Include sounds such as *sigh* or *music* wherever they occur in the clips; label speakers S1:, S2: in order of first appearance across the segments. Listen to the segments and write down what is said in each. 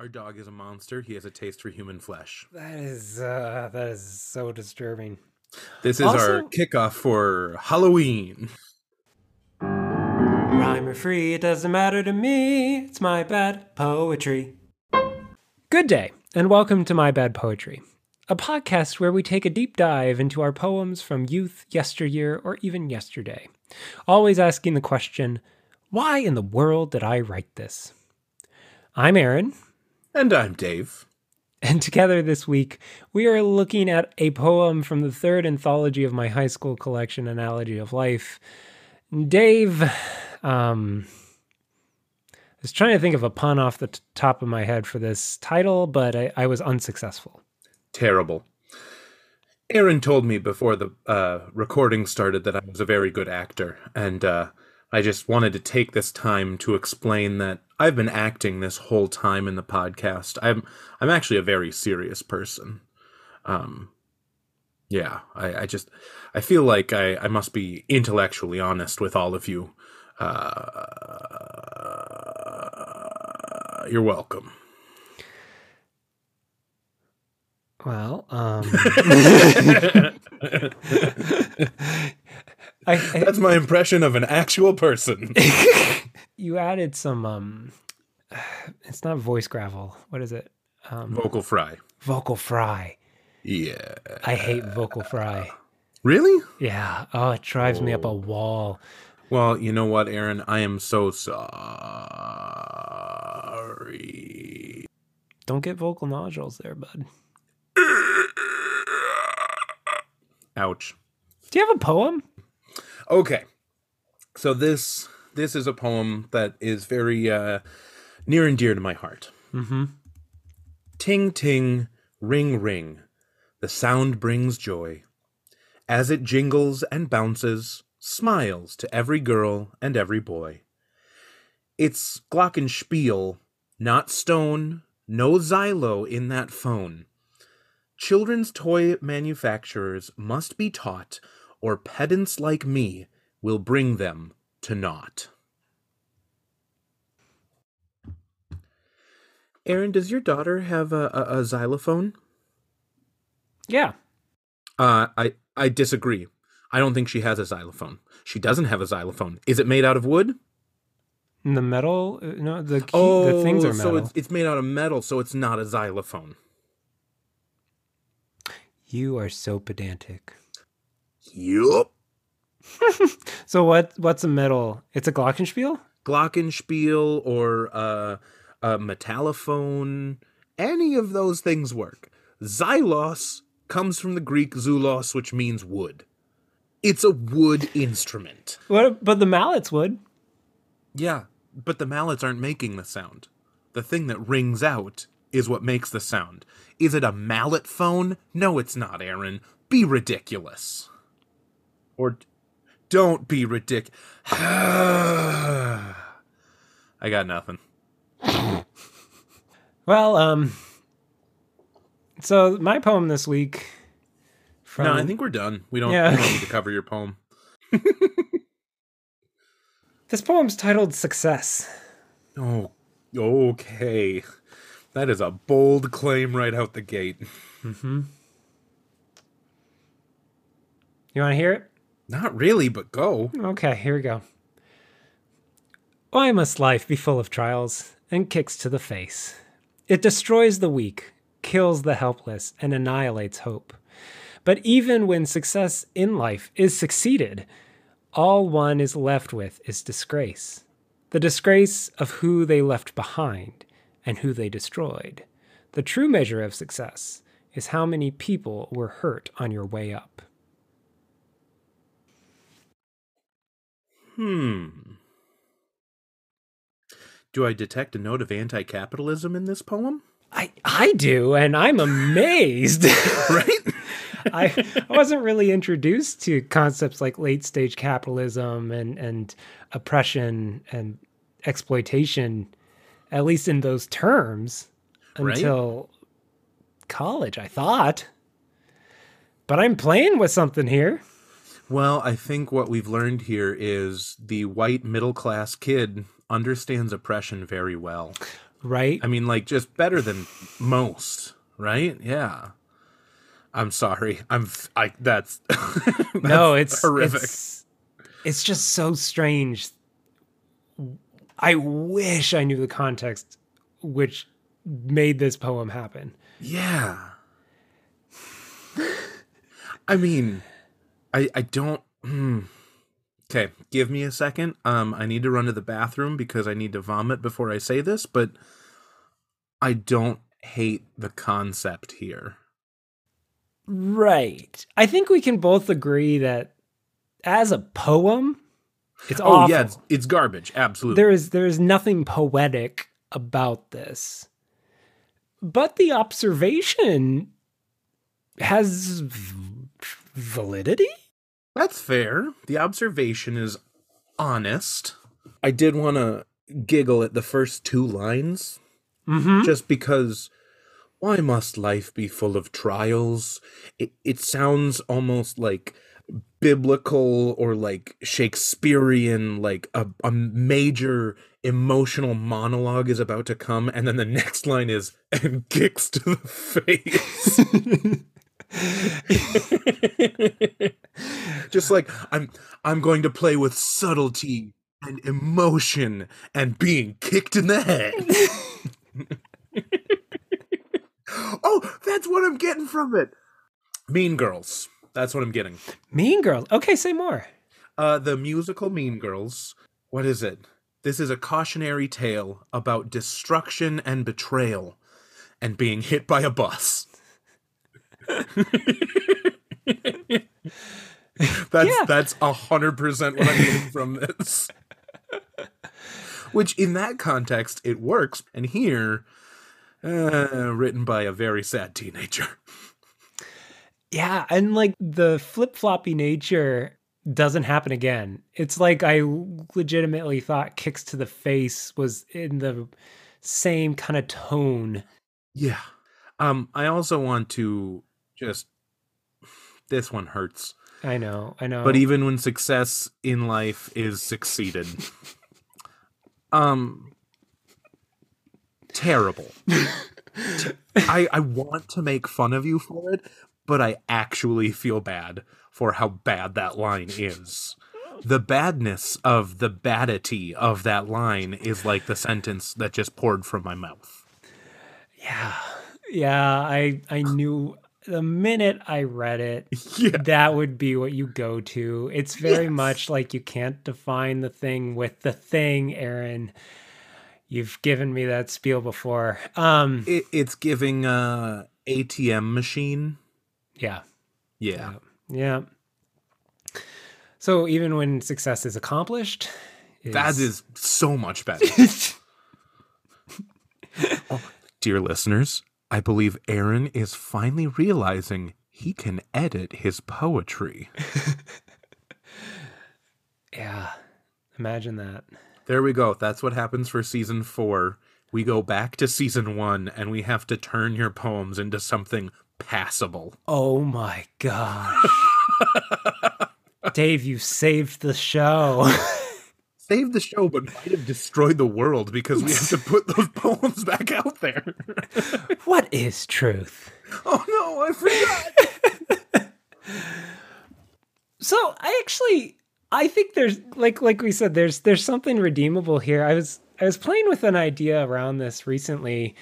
S1: Our dog is a monster. He has a taste for human flesh.
S2: That is uh that is so disturbing.
S1: This is our kickoff for Halloween.
S2: Rhyme or free, it doesn't matter to me. It's my bad poetry. Good day, and welcome to My Bad Poetry, a podcast where we take a deep dive into our poems from youth, yesteryear, or even yesterday. Always asking the question, why in the world did I write this? I'm Aaron,
S1: And I'm Dave.
S2: and together this week we are looking at a poem from the third anthology of my high school collection, Analogy of Life. Dave, um, I was trying to think of a pun off the t- top of my head for this title, but I, I was unsuccessful.
S1: Terrible. Aaron told me before the uh, recording started that I was a very good actor, and uh, I just wanted to take this time to explain that I've been acting this whole time in the podcast. I'm I'm actually a very serious person. Um, yeah, I, I just I feel like I, I must be intellectually honest with all of you. Uh, you're welcome.
S2: Well, um, *laughs* *laughs* *laughs* I, I, *laughs*
S1: That's my impression of an actual person. *laughs* *laughs*
S2: you added some. Um, *sighs* it's not voice gravel. What is it? Um,
S1: Vocal fry.
S2: vocal fry.
S1: Yeah.
S2: I hate vocal fry.
S1: Really?
S2: Yeah. Oh, it drives me up a wall.
S1: Well, you know what, Aaron? I am so sorry.
S2: Don't get vocal nodules there, bud.
S1: Ouch.
S2: Do you have a poem?
S1: Okay. So this this is a poem that is very uh near and dear to my heart.
S2: Mm-hmm.
S1: Ting ting, ring ring. The sound brings joy. As it jingles and bounces, smiles to every girl and every boy. It's glockenspiel, not stone, no xylo in that phone. Children's toy manufacturers must be taught, or pedants like me will bring them to naught. Aaron, does your daughter have a, a, a xylophone?
S2: Yeah.
S1: Uh, I I disagree. I don't think she has a xylophone. She doesn't have a xylophone. Is it made out of wood?
S2: The metal, uh, no, the key,
S1: Oh,
S2: the things are metal.
S1: so it's it's made out of metal, so it's not a xylophone.
S2: You are so pedantic.
S1: Yup. *laughs*
S2: So what? What's a metal? It's a glockenspiel.
S1: Glockenspiel or uh, a metallophone, any of those things work. Xylos comes from the Greek xylos, which means wood. It's a wood instrument.
S2: What? But the mallets would.
S1: Yeah, but the mallets aren't making the sound. The thing that rings out is what makes the sound. Is it a mallet phone? No, it's not, Aaron. Be ridiculous. Or don't be ridiculous. *sighs* I got nothing. *laughs*
S2: Well, um. So my poem this week. From
S1: no, I think we're done. We don't,
S2: Yeah.
S1: we don't need to cover your poem. *laughs*
S2: this poem's titled "Success."
S1: Oh, okay. That is a bold claim right out the gate.
S2: Mm-hmm. You want to hear it?
S1: Not really, but go.
S2: Okay, here we go. Why must life be full of trials and kicks to the face? It destroys the weak, kills the helpless, and annihilates hope. But even when success in life is succeeded, all one is left with is disgrace. The disgrace of who they left behind and who they destroyed. The true measure of success is how many people were hurt on your way up.
S1: Hmm. Do I detect a note of anti capitalism in this poem?
S2: I, I do, and I'm *laughs* amazed.
S1: Right? *laughs*
S2: I, I wasn't really introduced to concepts like late stage capitalism and, and oppression and exploitation, at least in those terms,
S1: Right.
S2: until college, I thought. But I'm playing with something here.
S1: Well, I think what we've learned here is the white middle class kid understands oppression very well.
S2: right?
S1: I mean, like just better than most, right? Yeah. I'm sorry. I'm f- I that's, *laughs* that's
S2: no, it's
S1: horrific.
S2: It's, it's just so strange. I wish I knew the context which made this poem happen.
S1: Yeah. I mean, I I don't. Hmm. Okay, give me a second. Um, I need to run to the bathroom because I need to vomit before I say this, but I don't hate the concept here.
S2: Right. I think we can both agree that as a poem, it's
S1: Oh
S2: awful.
S1: yeah, it's, it's garbage. Absolutely.
S2: there is there is nothing poetic about this. But the observation has v- validity?
S1: That's fair. The observation is honest. I did want to giggle at the first two lines
S2: Mm-hmm.
S1: just because why must life be full of trials? It, it sounds almost like biblical or like Shakespearean, like a, a major emotional monologue is about to come, and then the *laughs* next line is and kicks to the face. *laughs* *laughs* just like I'm I'm going to play with subtlety and emotion and being kicked in the head. *laughs* oh, that's what I'm getting from it. Mean Girls. That's what I'm getting.
S2: Mean Girls. Okay, say more.
S1: Uh the musical Mean Girls. What is it? This is a cautionary tale about destruction and betrayal and being hit by a bus. *laughs* *laughs* that's
S2: Yeah.
S1: that's a hundred percent what I'm getting from this. Which in that context it works, and here, uh, written by a very sad teenager.
S2: Yeah, and like the flip floppy nature doesn't happen again. It's like I legitimately thought kicks to the face was in the same kind of tone.
S1: Yeah. Um, I also want to just this one hurts.
S2: I know, I know.
S1: But even when success in life is succeeded. *laughs* um terrible. *laughs* I I want to make fun of you for it, but I actually feel bad for how bad that line is. The badness of the badity of that line is like the sentence that just poured from my mouth.
S2: yeah, yeah, I I knew the minute I read it, *laughs*
S1: Yeah.
S2: that would be what you go to. It's very
S1: Yes.
S2: much like you can't define the thing with the thing, Aaron. You've given me that spiel before. Um,
S1: It, it's giving uh ATM machine.
S2: yeah.
S1: Yeah.
S2: Yeah. So even when success is accomplished,
S1: That is so much better. *laughs* Oh, dear listeners, I believe Aaron is finally realizing he can edit his poetry. *laughs*
S2: yeah. Imagine that.
S1: There we go. That's what happens for season four. We go back to season one and we have to turn your poems into something passable.
S2: Oh my gosh. *laughs* Dave, you saved the show. *laughs*
S1: Save the show, but might have destroyed the world because we have to put those *laughs* poems back out there. *laughs*
S2: what is truth?
S1: oh no, I forgot. *laughs*
S2: So I actually I think there's like like we said there's there's something redeemable here. I was I was playing with an idea around this recently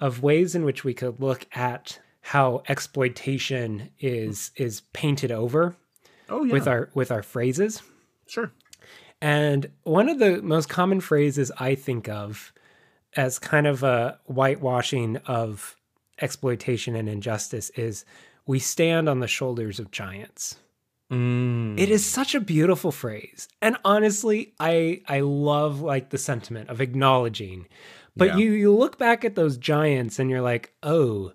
S2: of ways in which we could look at how exploitation is is painted over
S1: Oh yeah.
S2: with our with our phrases.
S1: sure.
S2: And one of the most common phrases I think of as kind of a whitewashing of exploitation and injustice is we stand on the shoulders of giants.
S1: Mm.
S2: It is such a beautiful phrase. And honestly, I I love like the sentiment of acknowledging. But
S1: Yeah.
S2: you you look back at those giants and you're like, "Oh,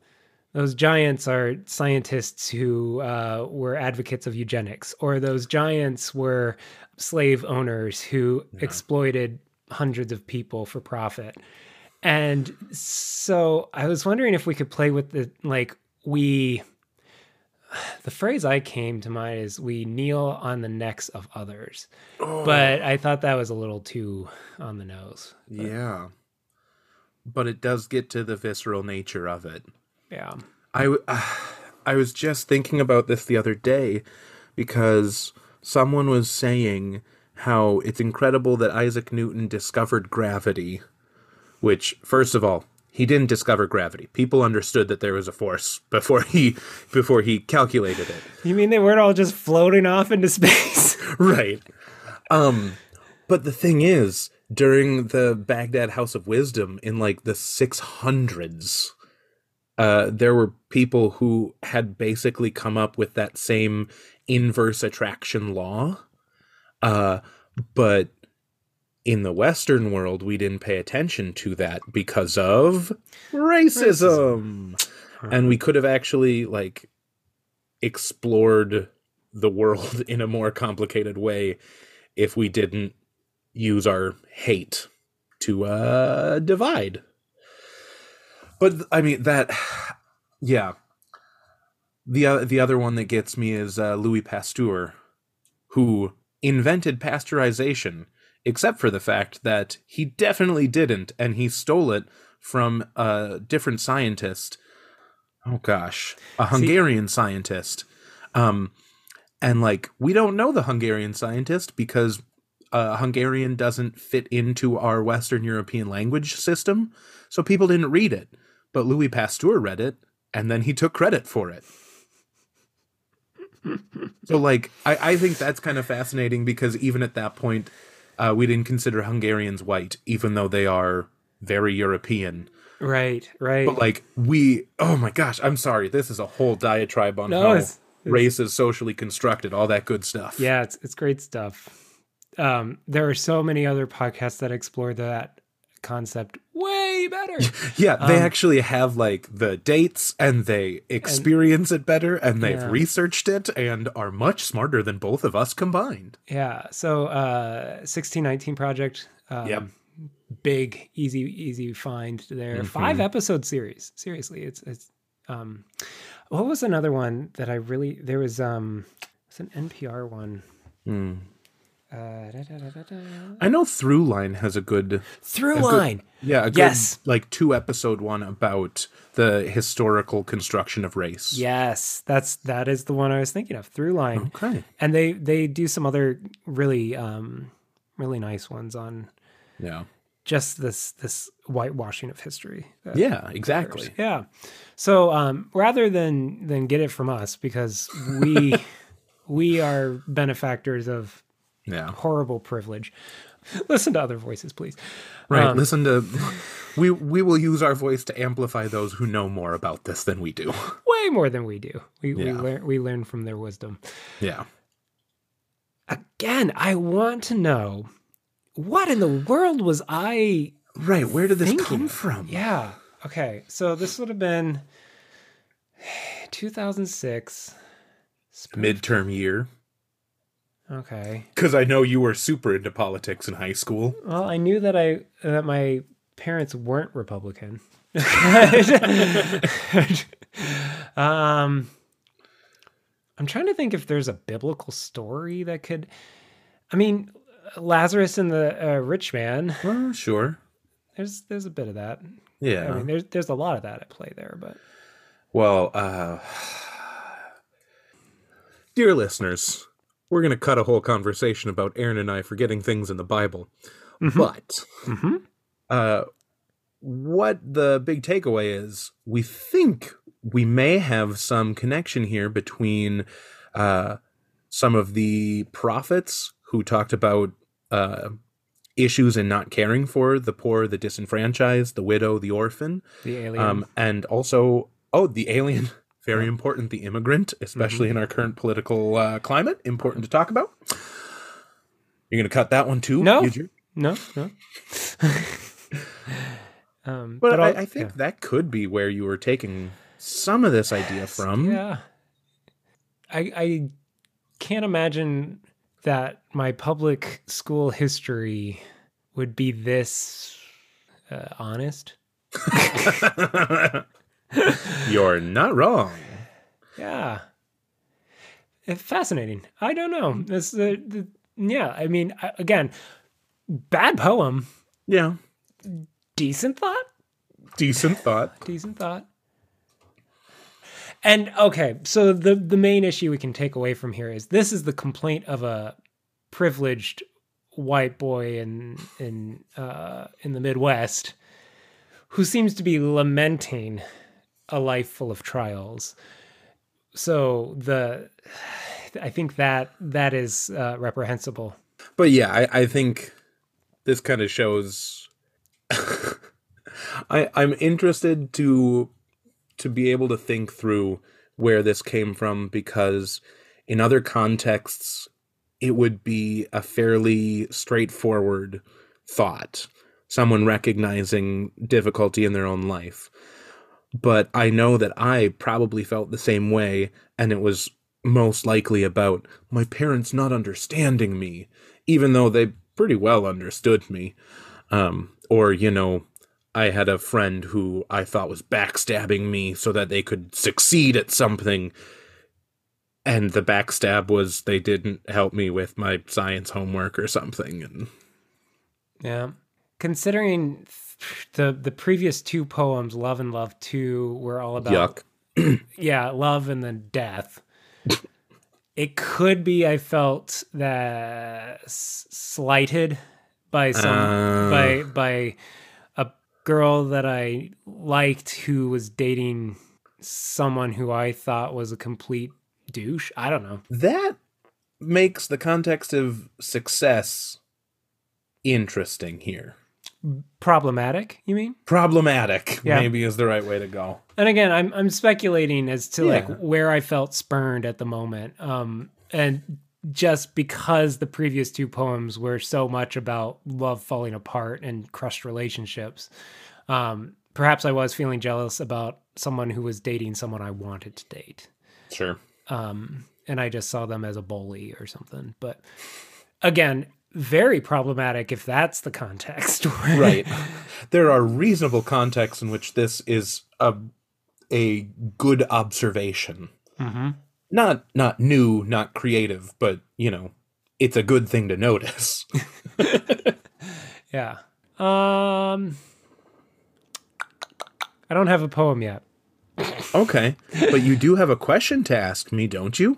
S2: those giants are scientists who uh, were advocates of eugenics, or those giants were slave owners who exploited hundreds of people for profit. And so I was wondering if we could play with the like we. The phrase I came to mind is "we kneel on the necks of others,"
S1: Oh,
S2: but I thought that was a little too on the nose.
S1: yeah. but it does get to the visceral nature of it.
S2: Yeah.
S1: I *sighs* I was just thinking about this the other day because someone was saying how it's incredible that Isaac Newton discovered gravity, which, first of all, he didn't discover gravity. People understood that there was a force before he before he calculated it.
S2: You mean they weren't all just floating off into space? *laughs*
S1: right. Um, but the thing is, during the Baghdad House of Wisdom in like the 600s, uh, there were people who had basically come up with that same inverse attraction law. Uh, but in the Western world, we didn't pay attention to that because of racism. And we could have actually like explored the world *laughs* in a more complicated way if we didn't use our hate to uh divide but i mean that yeah. The uh, the other one that gets me is uh, louis pasteur who invented pasteurization except for the fact that he definitely didn't and he stole it from a different scientist. Oh gosh. A hungarian scientist. Um and like we don't know the hungarian scientist because uh, hungarian doesn't fit into our western european language system so people didn't read it but louis pasteur read it and then he took credit for it so like I, I think that's kind of fascinating because even at that point uh, we didn't consider hungarians white even though they are very european
S2: right, right.
S1: but like we oh my gosh i'm sorry this is a whole diatribe on
S2: No,
S1: how
S2: it's- it's-
S1: race is socially constructed all that good stuff
S2: yeah, it's it's great stuff. Um, there are so many other podcasts that explore that concept better. *laughs*
S1: yeah they
S2: Um,
S1: actually have like the dates and they experience it better and they've
S2: Yeah.
S1: researched it and are much smarter than both of us combined
S2: yeah. So, uh, sixteen nineteen project. Um,
S1: Yep.
S2: Big, easy, easy find there.
S1: Mm-hmm.
S2: Five episode series. Seriously, it's it's. Um, what was another one that I really there was um it's an NPR one.
S1: Hmm.
S2: Uh, da, da, da,
S1: i know throughline has a good
S2: Through
S1: a good-
S2: line.
S1: yeah a good
S2: Yes.
S1: like two episode one about the historical construction of race
S2: Yes, that's that is the one I was thinking of. Through line.
S1: okay
S2: and they they do some other really um really nice ones on
S1: yeah
S2: just this this whitewashing of history
S1: yeah exactly
S2: yeah so um rather than than get it from us because we *laughs* we are benefactors of
S1: yeah
S2: horrible privilege *laughs* listen to other voices please
S1: right
S2: Um,
S1: listen to we we will use our voice to amplify those who know more about this than we do *laughs*
S2: way more than we do we we learn we learn from their wisdom
S1: yeah
S2: again i want to know what in the world was i
S1: Right, where did this
S2: Thinking
S1: come from?
S2: Yeah. Okay. So this would have been *sighs* 2006. Spring-
S1: Midterm year.
S2: Okay.
S1: Because I know you were super into politics in high school.
S2: Well, I knew that I that my parents weren't Republican. *laughs* um, I'm trying to think if there's a biblical story that could. I mean, Lazarus and the uh, rich man.
S1: Well, sure.
S2: There's there's a bit of that.
S1: Yeah.
S2: I mean, there's there's a lot of that at play there, but
S1: well, uh, *sighs* dear listeners, we're going to cut a whole conversation about Aaron and I forgetting things in the Bible. But
S2: Mhm.
S1: uh, what the big takeaway is, we think we may have some connection here between uh, some of the prophets who talked about uh, issues in not caring for the poor, the disenfranchised, the widow, the orphan,
S2: the alien.
S1: um, and also oh, the alien. Very important, the immigrant, especially in our current political uh, climate, important to talk about. You're gonna cut that one too?
S2: No.
S1: you?
S2: No, no. *laughs* um,
S1: But, I,
S2: I'll-
S1: I think that could be where you were taking some of this idea from.
S2: yeah, I I can't imagine that my public school history would be this uh, honest. *laughs* *laughs*
S1: You're not wrong.
S2: Yeah, fascinating. I don't know. This the, the yeah. I mean, again, bad poem,
S1: Yeah.
S2: decent thought.
S1: Decent thought.
S2: Decent thought. And okay, so the the main issue we can take away from here is this is the complaint of a privileged white boy in in uh, in the Midwest who seems to be lamenting a life full of trials. So the I think that that is uh, reprehensible.
S1: But yeah, I, I think this kind of shows. *laughs* I I'm interested to to be able to think through where this came from because in other contexts it would be a fairly straightforward thought someone recognizing difficulty in their own life but i know that i probably felt the same way and it was most likely about my parents not understanding me even though they pretty well understood me um, or you know I had a friend who I thought was backstabbing me so that they could succeed at something. And the backstab was they didn't help me with my science homework or something. And
S2: yeah, considering the the previous two poems, Love and Love Two, were all about
S1: yuck. *clears throat*
S2: yeah, love and then death. *laughs* it could be I felt that slighted by some uh... by by a girl that I liked who was dating someone who I thought was a complete douche. I don't know.
S1: That makes the context of success interesting here.
S2: Problematic, you mean?
S1: Problematic, yeah. maybe is the right way to go.
S2: And again, I'm I'm speculating as to yeah. like where I felt spurned at the moment. Um and just because the previous two poems were so much about love falling apart and crushed relationships. Um, perhaps I was feeling jealous about someone who was dating someone I wanted to date.
S1: Sure.
S2: Um, and I just saw them as a bully or something. But again, very problematic if that's the context. *laughs*
S1: right. There are reasonable contexts in which this is a a good observation.
S2: Mm-hmm
S1: not not new, not creative, but you know, it's a good thing to notice. *laughs*
S2: yeah. Um I don't have a poem yet.
S1: okay. But you do have a question to ask me, don't you?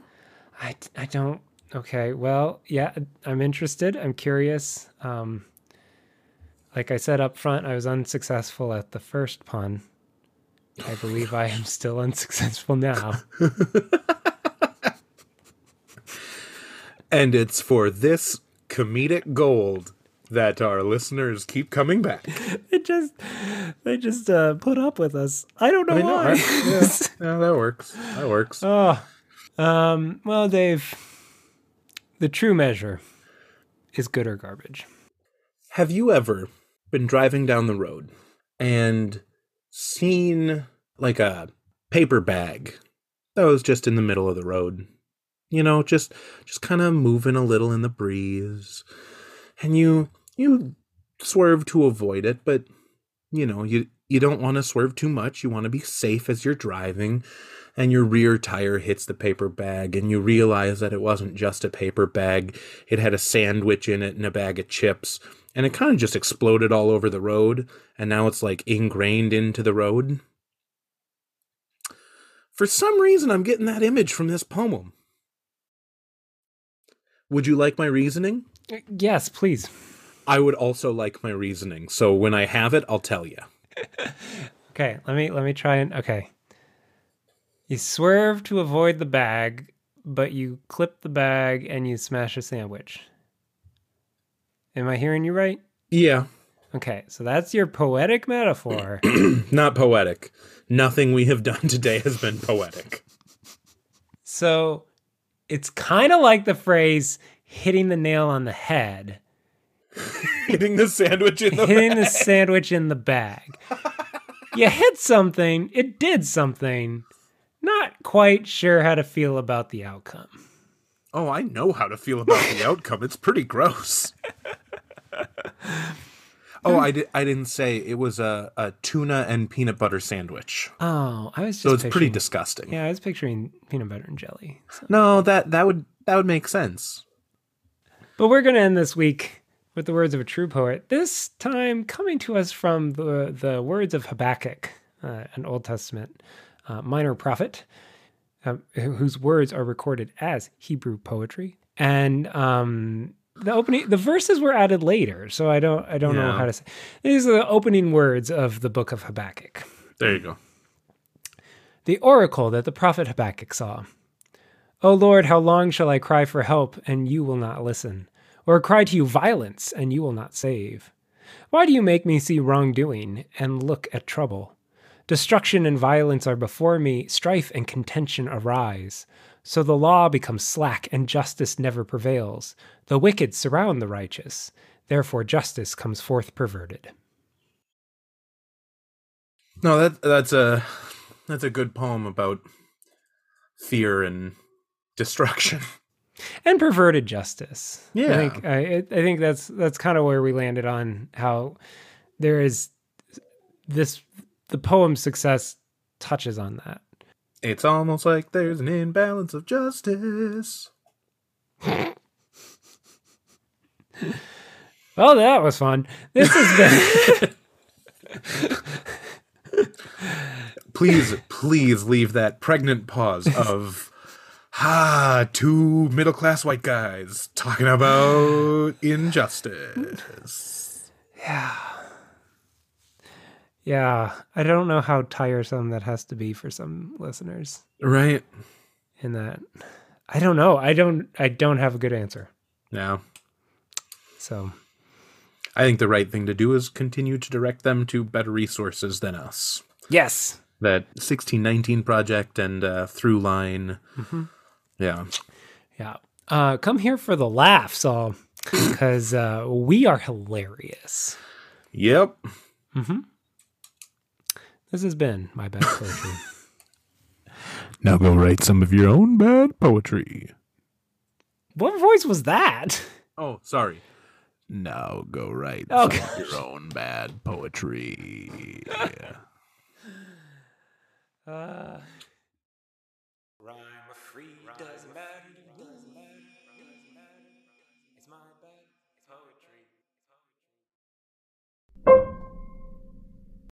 S2: I, I don't. Okay. Well, yeah, I'm interested. I'm curious. Um, like I said up front, I was unsuccessful at the first pun. I believe I am still unsuccessful now.
S1: And it's for this comedic gold that our listeners keep coming back.
S2: They just they just uh, put up with us. I don't know I why.
S1: yeah, *laughs* yeah, that works. That works.
S2: Oh, um, well, Dave, the true measure is good or garbage.
S1: Have you ever been driving down the road and seen like a paper bag that was just in the middle of the road? You know just just kind of moving a little in the breeze and you you swerve to avoid it but you know you you don't want to swerve too much. You want to be safe as you're driving and your rear tire hits the paper bag and you realize that it wasn't just a paper bag it had a sandwich in it and a bag of chips and it kind of just exploded all over the road and now it's like ingrained into the road for some reason i'm getting that image from this poem would you like my reasoning?
S2: Uh, yes, please.
S1: I would also like my reasoning. So when I have it, I'll tell you. *laughs*
S2: okay, let me let me try and okay. You swerve to avoid the bag, but you clip the bag and you smash a sandwich. Am I hearing you right?
S1: Yeah.
S2: Okay, so that's your poetic metaphor. *clears throat*
S1: Not poetic. Nothing we have done today has been poetic.
S2: So it's kind of like the phrase hitting the nail on the head. *laughs*
S1: hitting the sandwich in the
S2: hitting
S1: bag.
S2: the sandwich in the bag. you hit something, it did something. Not quite sure how to feel about the outcome.
S1: Oh, I know how to feel about the *laughs* outcome. It's pretty gross. Oh, I did. I didn't say it was a, a tuna and peanut butter sandwich.
S2: Oh, I was just
S1: so it's pretty disgusting.
S2: Yeah, I was picturing peanut butter and jelly.
S1: So. No, that that would that would make sense.
S2: But we're gonna end this week with the words of a true poet. This time coming to us from the the words of Habakkuk, uh, an Old Testament uh, minor prophet, um, whose words are recorded as Hebrew poetry, and um, the opening the verses were added later, so I don't I don't know how to say. These are the opening words of the book of Habakkuk.
S1: There you go.
S2: The oracle that the prophet Habakkuk saw. O Lord, how long shall I cry for help, and you will not listen? Or cry to you violence, and you will not save? Why do you make me see wrongdoing, and look at trouble? Destruction and violence are before me, strife and contention arise. So the law becomes slack, and justice never prevails. The wicked surround the righteous, therefore justice comes forth perverted.
S1: No, that that's a that's a good poem about fear and destruction. *laughs*
S2: and perverted justice.
S1: Yeah.
S2: I think I, I think that's that's kind of where we landed on how there is this the poem's success touches on that.
S1: It's almost like there's an imbalance of justice.
S2: Well, that was fun. This has been *laughs*
S1: Please, please leave that pregnant pause of ah, two middle class white guys talking about injustice.
S2: yeah. I don't know how tiresome that has to be for some listeners.
S1: Right?
S2: In that, I don't know. I don't. I don't have a good answer.
S1: Now,
S2: So
S1: I think the right thing to do is continue to direct them to better resources than us.
S2: yes,
S1: That 1619 project and uh, Through Line. Yeah.
S2: yeah. Uh, come here for the laughs, all because uh, we are hilarious.
S1: Yep.
S2: This has been my bad poetry. *laughs*
S1: Now go write some of your own bad poetry.
S2: what voice was that?
S1: Oh, sorry. Now go write
S2: Oh,
S1: some of your own bad poetry. *laughs*
S2: Uh,